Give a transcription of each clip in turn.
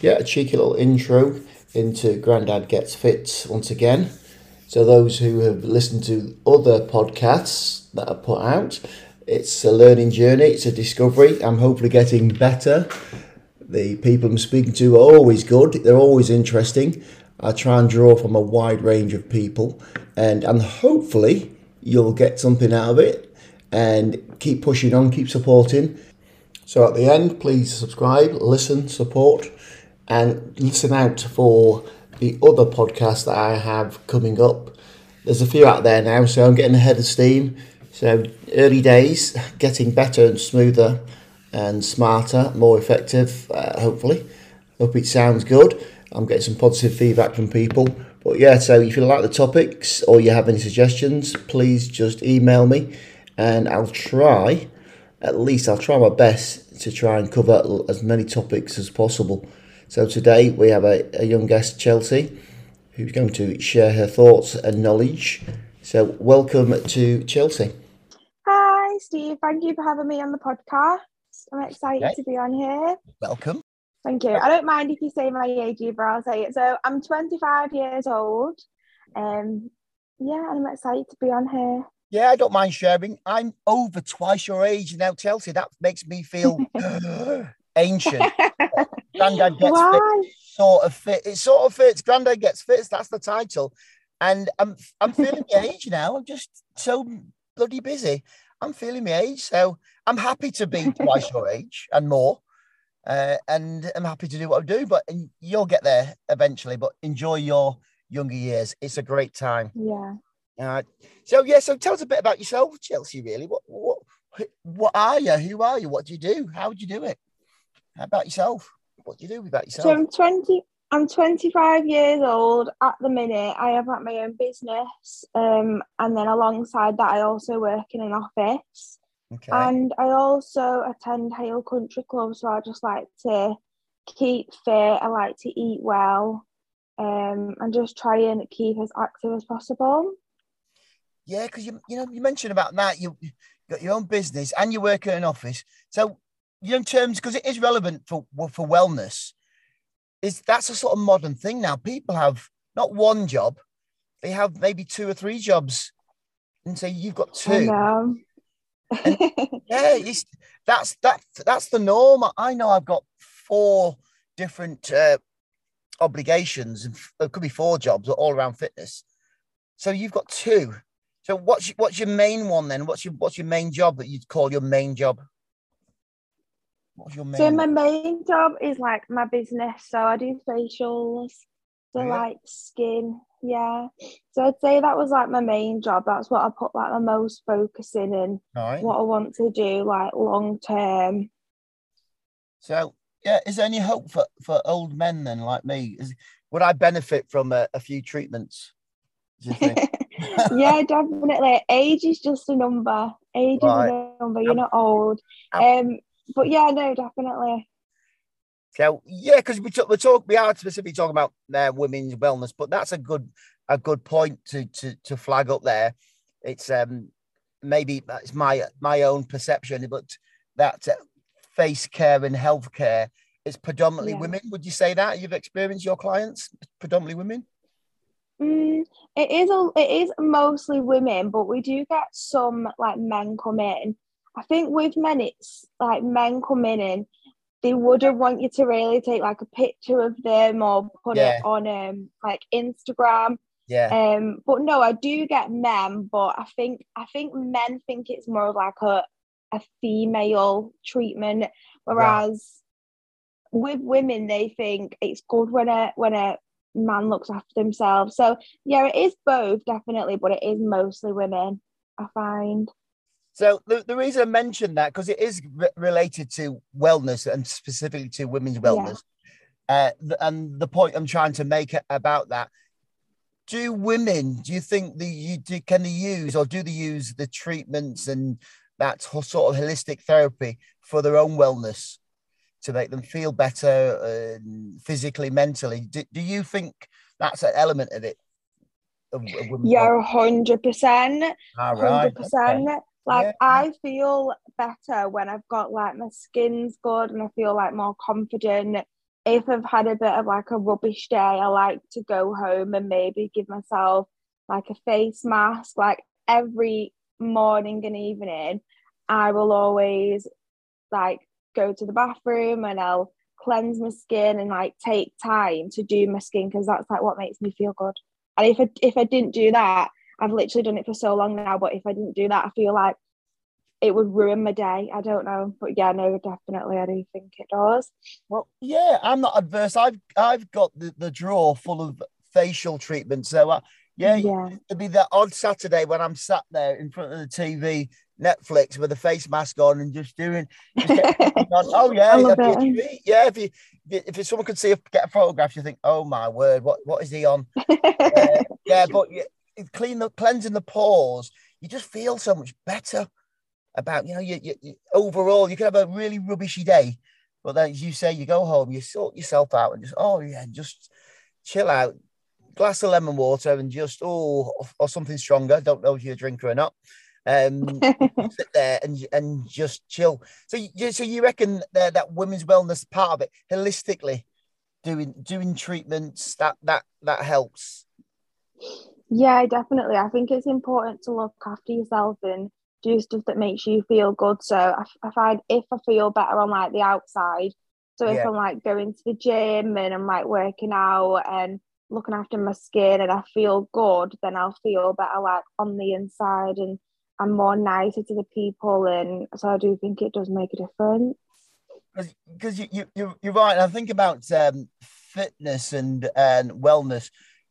yeah, a cheeky little intro into Grandad Gets Fit once again. So, those who have listened to other podcasts that are put out, it's a learning journey, it's a discovery. I'm hopefully getting better. The people I'm speaking to are always good, they're always interesting. I try and draw from a wide range of people, and, and hopefully, you'll get something out of it and keep pushing on, keep supporting. So, at the end, please subscribe, listen, support and listen out for the other podcasts that I have coming up. There's a few out there now, so I'm getting ahead of steam. So early days, getting better and smoother and smarter, more effective, uh, hopefully. Hope it sounds good. I'm getting some positive feedback from people. But yeah, so if you like the topics or you have any suggestions, please just email me and I'll try, at least I'll try my best to try and cover as many topics as possible. So today we have a, a young guest, Chelsea, who's going to share her thoughts and knowledge. So welcome to Chelsea. Hi, Steve. Thank you for having me on the podcast. I'm excited okay. to be on here. Welcome. Thank you. I don't mind if you say my age either, I'll say it. So I'm 25 years old. Um, yeah, and I'm excited to be on here. Yeah, I don't mind sharing. I'm over twice your age now, Chelsea. That makes me feel ancient. Grandad gets Why? fit, sort of fit. It sort of fits. Grandad gets fit. That's the title. And I'm I'm feeling my age now. I'm just so bloody busy. I'm feeling my age, so I'm happy to be twice your age and more. Uh, and I'm happy to do what I do, but you'll get there eventually. But enjoy your younger years. It's a great time. Yeah. All right. So yeah. So tell us a bit about yourself, Chelsea. Really, what what what are you? Who are you? What do you do? How do you do it? How about yourself? What do you do about yourself? So I'm 20. I'm 25 years old at the minute. I have like my own business, um, and then alongside that, I also work in an office. Okay. And I also attend Hale Country Club, so I just like to keep fit. I like to eat well, um, and just try and keep as active as possible. Yeah, because you you know you mentioned about that you got your own business and you work in an office. So you know, in terms because it is relevant for for wellness, is that's a sort of modern thing now. People have not one job, they have maybe two or three jobs, and say you've got two. yeah, that's that that's the norm. I know I've got four different uh, obligations, and it could be four jobs all around fitness. So you've got two. So what's what's your main one then? What's your what's your main job that you'd call your main job? What's your main? So my main job is like my business. So I do facials, so yeah. like skin, yeah. So I'd say that was like my main job. That's what I put like the most focus in and right. what I want to do like long term. So yeah, is there any hope for for old men then like me? Is, would I benefit from a, a few treatments? yeah, definitely. Age is just a number. Age right. is a number. You're not old. Um, but yeah, no, definitely. So yeah, because we talk, we talk, we are specifically talking about uh, women's wellness, but that's a good a good point to to to flag up there. It's um maybe it's my my own perception, but that uh, face care and healthcare is predominantly yeah. women. Would you say that you've experienced your clients predominantly women? Mm, it is a, it is mostly women, but we do get some like men come in I think with men, it's like men come in and they wouldn't want you to really take like a picture of them or put yeah. it on um like Instagram. Yeah. Um, but no, I do get men, but I think I think men think it's more like a a female treatment, whereas with women they think it's good when a when a man looks after themselves. So yeah, it is both definitely, but it is mostly women. I find. So the, the reason I mentioned that because it is re- related to wellness and specifically to women's wellness. Yeah. Uh, and the point I'm trying to make about that: Do women? Do you think the you do, can they use or do they use the treatments and that sort of holistic therapy for their own wellness to make them feel better uh, physically, mentally? Do, do you think that's an element of it? Of, of yeah, hundred percent, hundred percent. Like yeah. I feel better when I've got like my skin's good and I feel like more confident if I've had a bit of like a rubbish day, I like to go home and maybe give myself like a face mask, like every morning and evening. I will always like go to the bathroom and I'll cleanse my skin and like take time to do my skin because that's like what makes me feel good. And if I if I didn't do that, I've literally done it for so long now, but if I didn't do that, I feel like it would ruin my day. I don't know, but yeah, no, definitely, I do think it does. Well, yeah, I'm not adverse. I've I've got the, the drawer full of facial treatment, so uh, yeah, yeah, it'd be that odd Saturday when I'm sat there in front of the TV, Netflix with a face mask on and just doing. Just oh yeah, yeah. If you if someone could see a, get a photograph, you think, oh my word, what what is he on? uh, yeah, but yeah, clean the cleansing the pores, you just feel so much better about you know you, you, you, overall you can have a really rubbishy day but then as you say you go home you sort yourself out and just oh yeah just chill out glass of lemon water and just oh or something stronger don't know if you're a drinker or not um sit there and and just chill. So you so you reckon that, that women's wellness part of it holistically doing doing treatments that that that helps yeah definitely i think it's important to look after yourself and do stuff that makes you feel good. So I, I find if I feel better on like the outside, so if yeah. I'm like going to the gym and I'm like working out and looking after my skin and I feel good, then I'll feel better like on the inside and I'm more nicer to the people. And so I do think it does make a difference. Because you, you, you, you're right. I think about um, fitness and, and wellness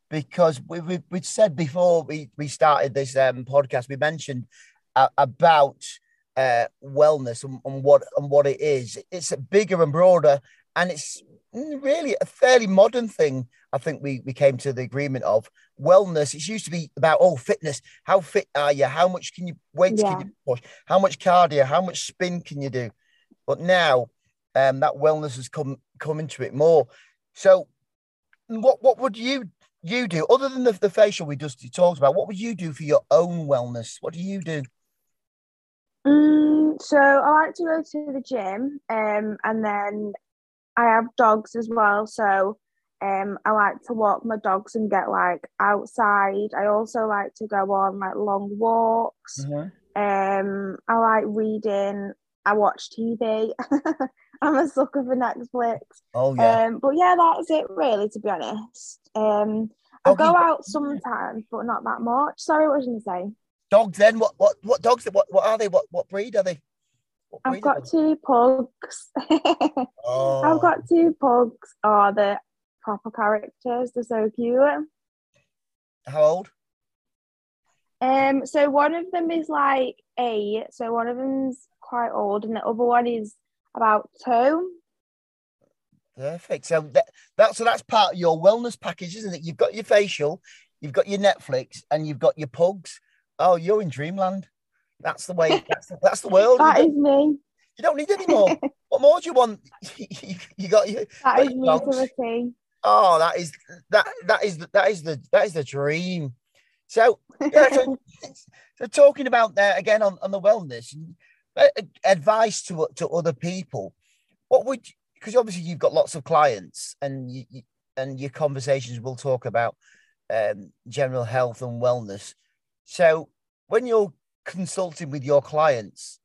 because we, we, we said before we, we started this um, podcast, we mentioned uh, about uh, wellness and, and, what and what it is. It's bigger and broader, and it's really a fairly modern thing. I think we we came to the agreement of wellness. It used to be about oh fitness. How fit are you? How much can you weights yeah. can you push? How much cardio? How much spin can you do? But now, um, that wellness has come come into it more. So, what what would you you do other than the, the facial we just talked about? What would you do for your own wellness? What do you do? Mm, so I like to go to the gym, um, and then I have dogs as well. So um, I like to walk my dogs and get like outside. I also like to go on like long walks. Mm-hmm. Um, I like reading. I watch TV. I'm a sucker for Netflix. Oh yeah. Um, but yeah, that's it really. To be honest, um, I go out sometimes, but not that much. Sorry, what was you gonna say? Dogs then? What what what dogs? What what are they? What what breed are they? I've got two pugs. oh. I've got two pugs. Oh, the proper characters. They're so cute. How old? Um, so one of them is like eight. So one of them's quite old, and the other one is about two. Perfect. So that, that so that's part of your wellness package, isn't it? You've got your facial, you've got your Netflix, and you've got your pugs. Oh, you're in dreamland. That's the way. That's the, that's the world. that is me. You don't need any more. what more do you want? you, you got your. That is me to a T. Oh, that is that that is that is the that is the dream. So, yeah, so, so, talking about that again on, on the wellness advice to to other people. What would because obviously you've got lots of clients and you, you and your conversations will talk about um, general health and wellness. So when you're consulting with your clients,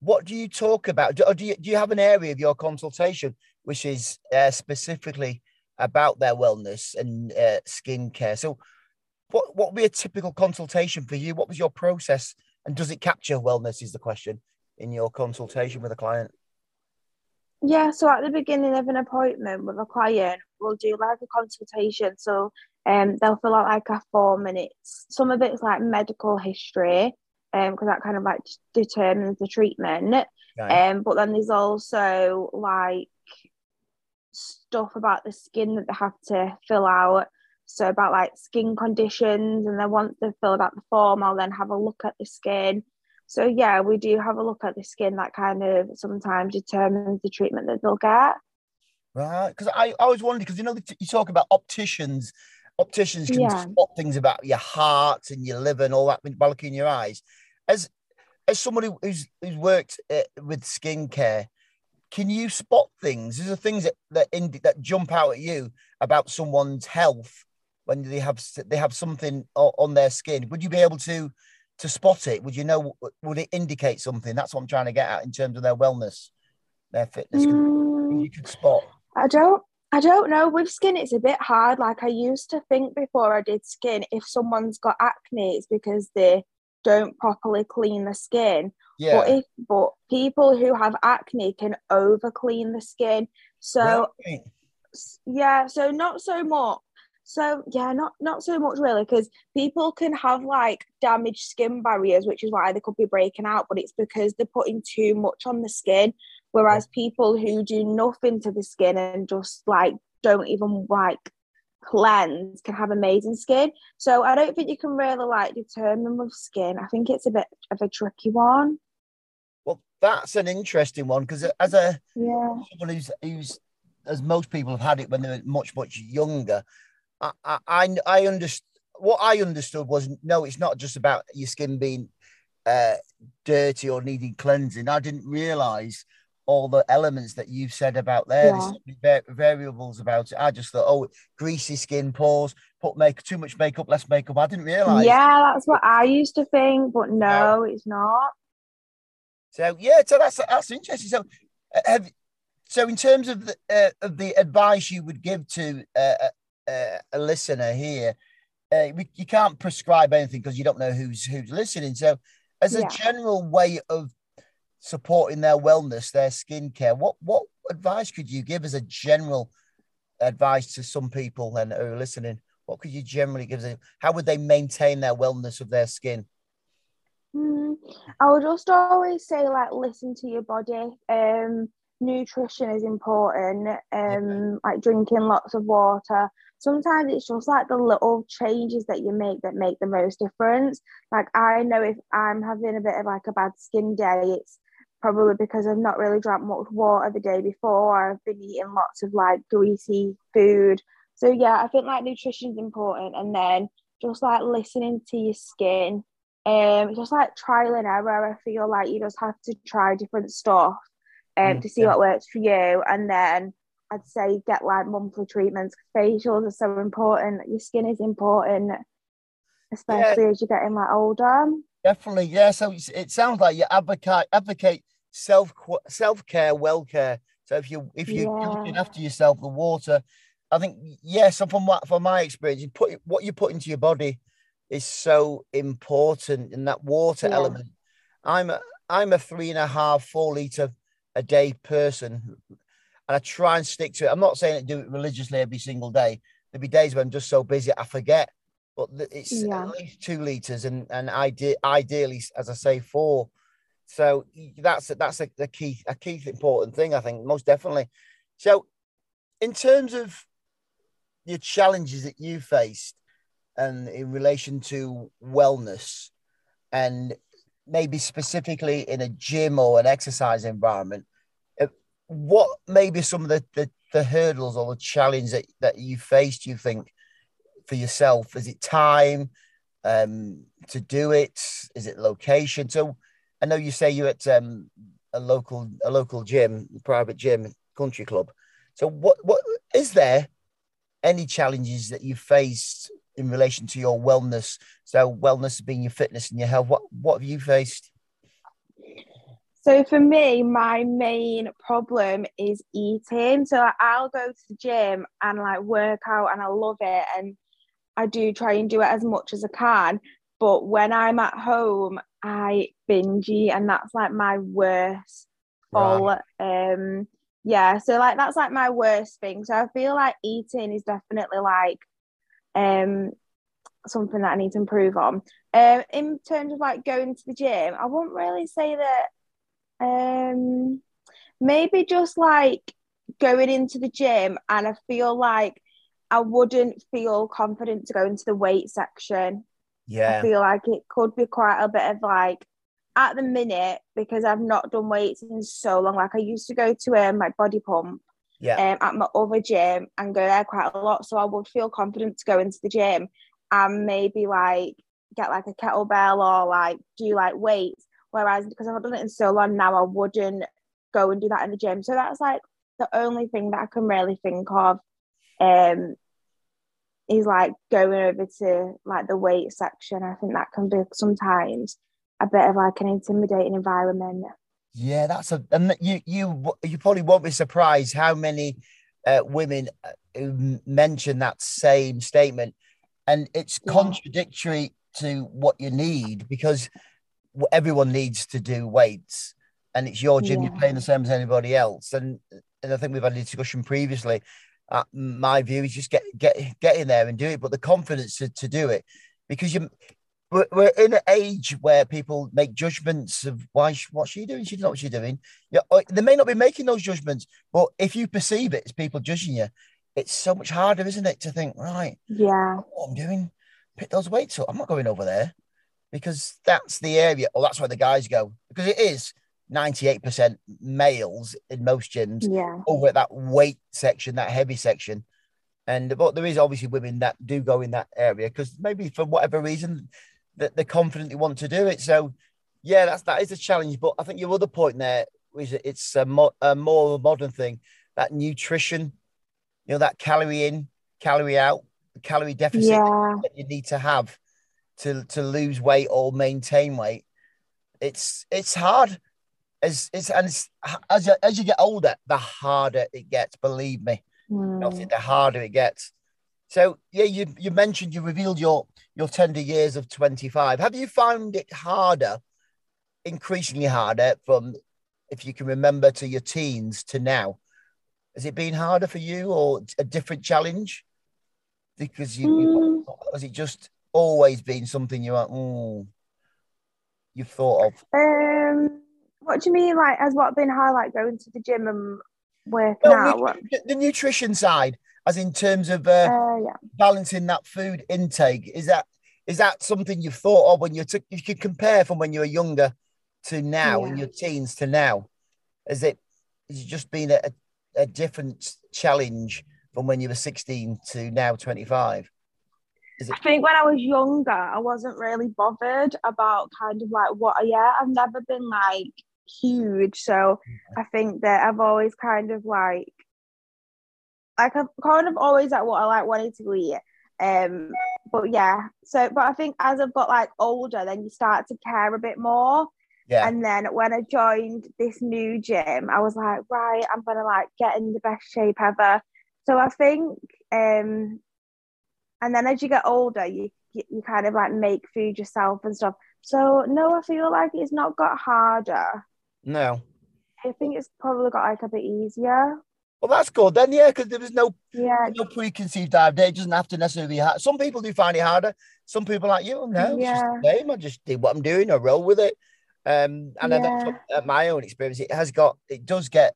what do you talk about? Do, do, you, do you have an area of your consultation which is uh, specifically about their wellness and uh, skincare? So, what what would be a typical consultation for you? What was your process, and does it capture wellness? Is the question in your consultation with a client? Yeah, so at the beginning of an appointment with a client, we'll do like a consultation. So um, they'll fill out like a form, and it's some of it's like medical history, um, because that kind of like determines the treatment. Um, but then there's also like stuff about the skin that they have to fill out. So about like skin conditions, and then once they've filled out the form, I'll then have a look at the skin. So yeah, we do have a look at the skin that kind of sometimes determines the treatment that they'll get. Right, because I, I always wondered because you know you talk about opticians Opticians can yeah. spot things about your heart and your liver and all that by looking in your eyes. As as somebody who's who's worked uh, with skincare, can you spot things? Is there things that that, in, that jump out at you about someone's health when they have they have something on their skin? Would you be able to to spot it? Would you know? Would it indicate something? That's what I'm trying to get at in terms of their wellness, their fitness. Mm, you could spot. I don't. I don't know. With skin, it's a bit hard. Like I used to think before I did skin, if someone's got acne, it's because they don't properly clean the skin. Yeah. But if but people who have acne can over clean the skin. So right. yeah, so not so much. So yeah, not not so much really, because people can have like damaged skin barriers, which is why they could be breaking out, but it's because they're putting too much on the skin. Whereas people who do nothing to the skin and just like don't even like cleanse can have amazing skin. So I don't think you can really like determine with skin. I think it's a bit of a tricky one. Well, that's an interesting one because as a yeah someone who's who's as most people have had it when they were much much younger, I I I understand what I understood was no, it's not just about your skin being uh, dirty or needing cleansing. I didn't realize all the elements that you've said about there. Yeah. There's variables about it. I just thought, oh, greasy skin, pores, put make too much makeup, less makeup. I didn't realize. Yeah, that's what I used to think, but no, it's not. So yeah, so that's that's interesting. So, uh, have so in terms of the uh, of the advice you would give to uh, uh, a listener here, uh, we, you can't prescribe anything because you don't know who's who's listening. So, as a yeah. general way of supporting their wellness, their skincare. What what advice could you give as a general advice to some people and who are listening? What could you generally give them? How would they maintain their wellness of their skin? Mm, I would just always say like listen to your body. Um, nutrition is important. Um, like drinking lots of water. Sometimes it's just like the little changes that you make that make the most difference. Like I know if I'm having a bit of like a bad skin day, it's probably because I've not really drank much water the day before. I've been eating lots of like greasy food. So yeah, I think like nutrition is important, and then just like listening to your skin. Um, just like trial and error. I feel like you just have to try different stuff um, mm, to see yeah. what works for you, and then I'd say get like monthly treatments. Because facials are so important. Your skin is important, especially yeah. as you're getting like older. Definitely, yeah. So it sounds like you advocate advocate self self care, well care. So if you if you, yeah. you're looking after yourself, the water, I think yes. So from what from my experience, you put what you put into your body is so important, and that water yeah. element. I'm a I'm a three and a half four liter a day person, and I try and stick to it. I'm not saying I do it religiously every single day. There'll be days when I'm just so busy I forget but it's yeah. at least two liters, and and ide- ideally, as I say, four. So that's that's a, a key a key important thing, I think, most definitely. So, in terms of your challenges that you faced, and in relation to wellness, and maybe specifically in a gym or an exercise environment, what maybe some of the, the, the hurdles or the challenge that, that you faced, you think, for yourself? Is it time um, to do it? Is it location? So I know you say you're at um, a local a local gym, private gym, country club. So what what is there any challenges that you faced in relation to your wellness? So wellness being your fitness and your health. What what have you faced? So for me, my main problem is eating. So I'll go to the gym and like work out and I love it and I do try and do it as much as I can. But when I'm at home, I binge eat, and that's like my worst. All um, yeah. So like that's like my worst thing. So I feel like eating is definitely like um something that I need to improve on. Um, in terms of like going to the gym, I wouldn't really say that. Um, maybe just like going into the gym, and I feel like I wouldn't feel confident to go into the weight section. Yeah. I feel like it could be quite a bit of like at the minute because I've not done weights in so long. Like I used to go to um, my body pump yeah. um, at my other gym and go there quite a lot. So I would feel confident to go into the gym and maybe like get like a kettlebell or like do like weights. Whereas because I've done it in so long now, I wouldn't go and do that in the gym. So that's like the only thing that I can really think of. Um, is like going over to like the weight section. I think that can be sometimes a bit of like an intimidating environment. Yeah, that's a and you you you probably won't be surprised how many uh, women uh, mention that same statement, and it's yeah. contradictory to what you need because everyone needs to do weights, and it's your gym. Yeah. You're paying the same as anybody else, and and I think we've had a discussion previously. Uh, my view is just get get get in there and do it, but the confidence to, to do it because you we're, we're in an age where people make judgments of why what's she doing? She doesn't what she's doing. Yeah, they may not be making those judgments, but if you perceive it as people judging you, it's so much harder, isn't it, to think right? Yeah, what I'm doing, pick those weights up. I'm not going over there because that's the area, or that's where the guys go because it is 98% males in most gyms yeah. over at that weight section, that heavy section. And but there is obviously women that do go in that area because maybe for whatever reason that they're confident they want to do it. So yeah, that's that is a challenge. But I think your other point there is it's a, mo- a more modern thing that nutrition, you know, that calorie in, calorie out, calorie deficit yeah. that you need to have to to lose weight or maintain weight. It's it's hard. As it's and it's, as you, as you get older, the harder it gets. Believe me, mm. the harder it gets. So yeah, you you mentioned you revealed your your tender years of 25. Have you found it harder, increasingly harder from if you can remember to your teens to now? Has it been harder for you or a different challenge? Because you, mm. you has it just always been something you like, mm, you've thought of? Um, what do you mean, like, has what been highlight like going to the gym and working well, out? The nutrition side, as in terms of uh, uh, yeah. balancing that food intake, is that is that something you've thought of when you took? You could compare from when you were younger to now, yeah. in your teens to now. Is it? Has it just been a, a different challenge from when you were 16 to now 25? It- I think when I was younger, I wasn't really bothered about kind of like what. Yeah, I've never been like huge, so mm-hmm. I think that I've always kind of like, like I've kind of always at what I like wanted to eat. Um, but yeah, so but I think as I've got like older, then you start to care a bit more. Yeah. And then when I joined this new gym, I was like, right, I'm gonna like get in the best shape ever. So I think um and then as you get older, you you kind of like make food yourself and stuff. So no, I feel like it's not got harder. No. I think it's probably got like a bit easier. Well, that's good then, yeah, because there was no yeah. no preconceived idea. It doesn't have to necessarily be hard. Some people do find it harder. Some people like you, no, yeah. it's just the game. I just did what I'm doing. I roll with it. Um, and yeah. from my own experience, it has got, it does get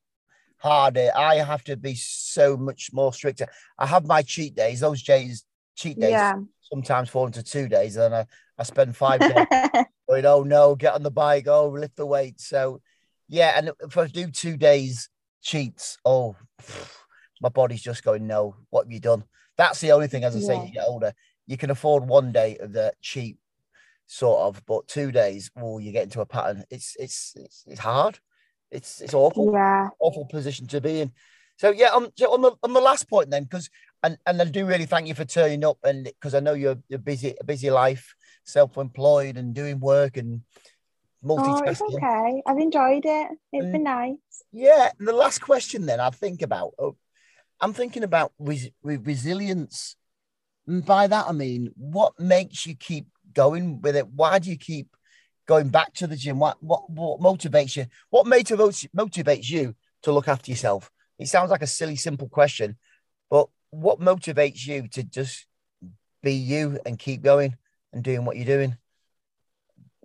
harder. I have to be so much more stricter. I have my cheat days. Those days, cheat days, yeah. sometimes fall into two days. And I, I spend five days going, oh no, get on the bike, oh, lift the weight. So, yeah, and if I do two days cheats, oh, my body's just going, no, what have you done? That's the only thing, as I yeah. say, you get older, you can afford one day of the cheap sort of, but two days, oh, you get into a pattern. It's it's it's, it's hard. It's it's awful. Yeah. Awful position to be in. So yeah, um, so on the on the last point then, because and and I do really thank you for turning up and because I know you're you're busy a busy life, self-employed and doing work and multitasking. Oh, it's okay. I've enjoyed it. It's been nice. Yeah. And the last question then I think about, oh, I'm thinking about res- resilience. And by that, I mean, what makes you keep going with it? Why do you keep going back to the gym? What, what, what motivates you? What motivates, motivates you to look after yourself? It sounds like a silly, simple question, what motivates you to just be you and keep going and doing what you're doing?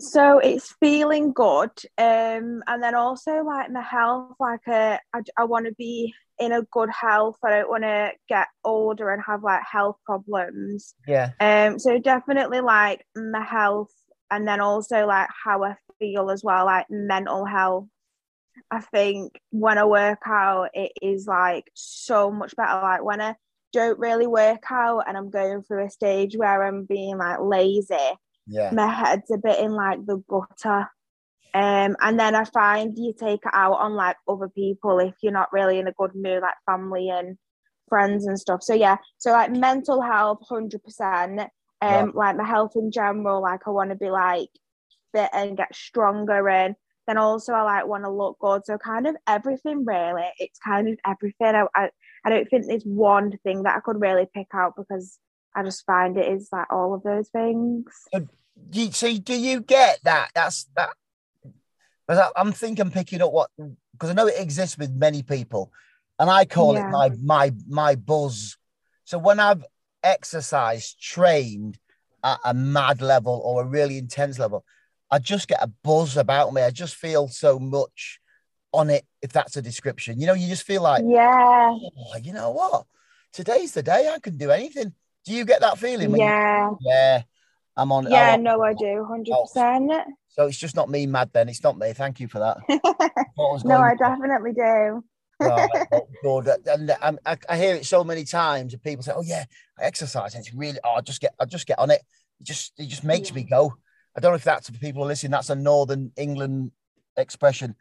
so it's feeling good um and then also like my health like uh, I, I want to be in a good health. I don't want to get older and have like health problems. Yeah. Um so definitely like my health and then also like how i feel as well like mental health. I think when i work out it is like so much better. Like when i don't really work out and i'm going through a stage where i'm being like lazy yeah my head's a bit in like the gutter Um, and then I find you take it out on like other people if you're not really in a good mood, like family and friends and stuff. So yeah, so like mental health, hundred percent. Um, yeah. like my health in general, like I want to be like fit and get stronger, and then also I like want to look good. So kind of everything really. It's kind of everything. I, I I don't think there's one thing that I could really pick out because I just find it is like all of those things. So, do you, see, do you get that? That's that. Because I'm thinking picking up what because I know it exists with many people, and I call yeah. it my my my buzz. So when I've exercised, trained at a mad level or a really intense level, I just get a buzz about me. I just feel so much on it, if that's a description. You know, you just feel like, yeah, oh, you know what? Today's the day I can do anything. Do you get that feeling? yeah. You, yeah. I'm on. Yeah, I'm on, no, I do. 100%. Oh, so it's just not me mad then. It's not me. Thank you for that. no, I definitely do. right, good. And um, I, I, hear it so many times, and people say, "Oh yeah, I exercise, and it's really. Oh, I just get, I just get on it. It just, it just makes yeah. me go." I don't know if that's for people listening. That's a Northern England expression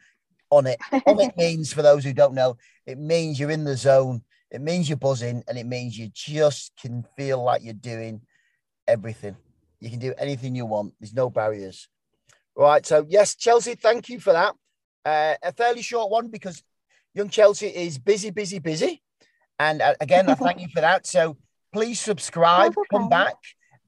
on it. On it means, for those who don't know, it means you're in the zone. It means you're buzzing, and it means you just can feel like you're doing everything. You can do anything you want. There's no barriers. Right. So yes, Chelsea, thank you for that. Uh, a fairly short one because young Chelsea is busy, busy, busy. And uh, again, I thank you for that. So please subscribe, okay. come back,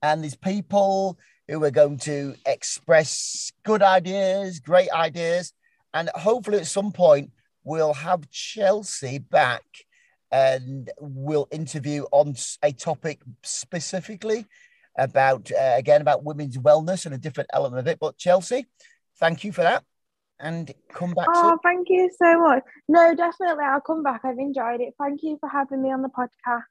and there's people who are going to express good ideas, great ideas, and hopefully at some point we'll have Chelsea back and we'll interview on a topic specifically about uh, again about women's wellness and a different element of it. But Chelsea, thank you for that, and come back. Oh, soon. thank you so much. No, definitely, I'll come back. I've enjoyed it. Thank you for having me on the podcast.